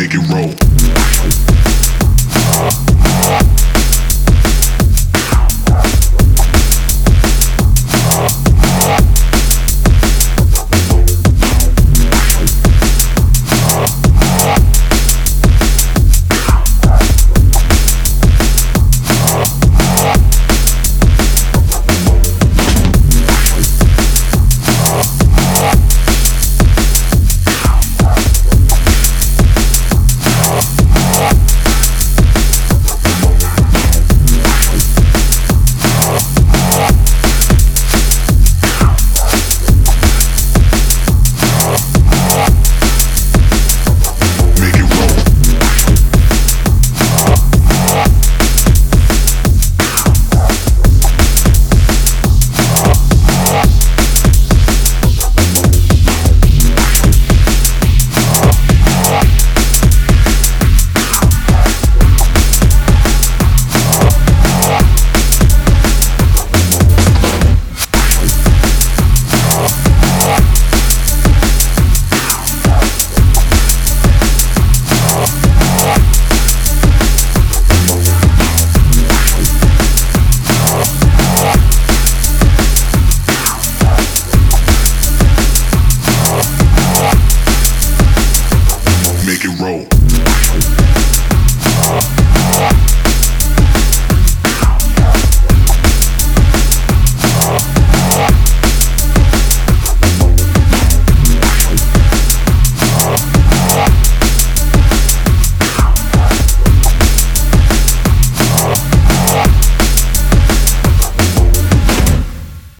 make it roll. it roll.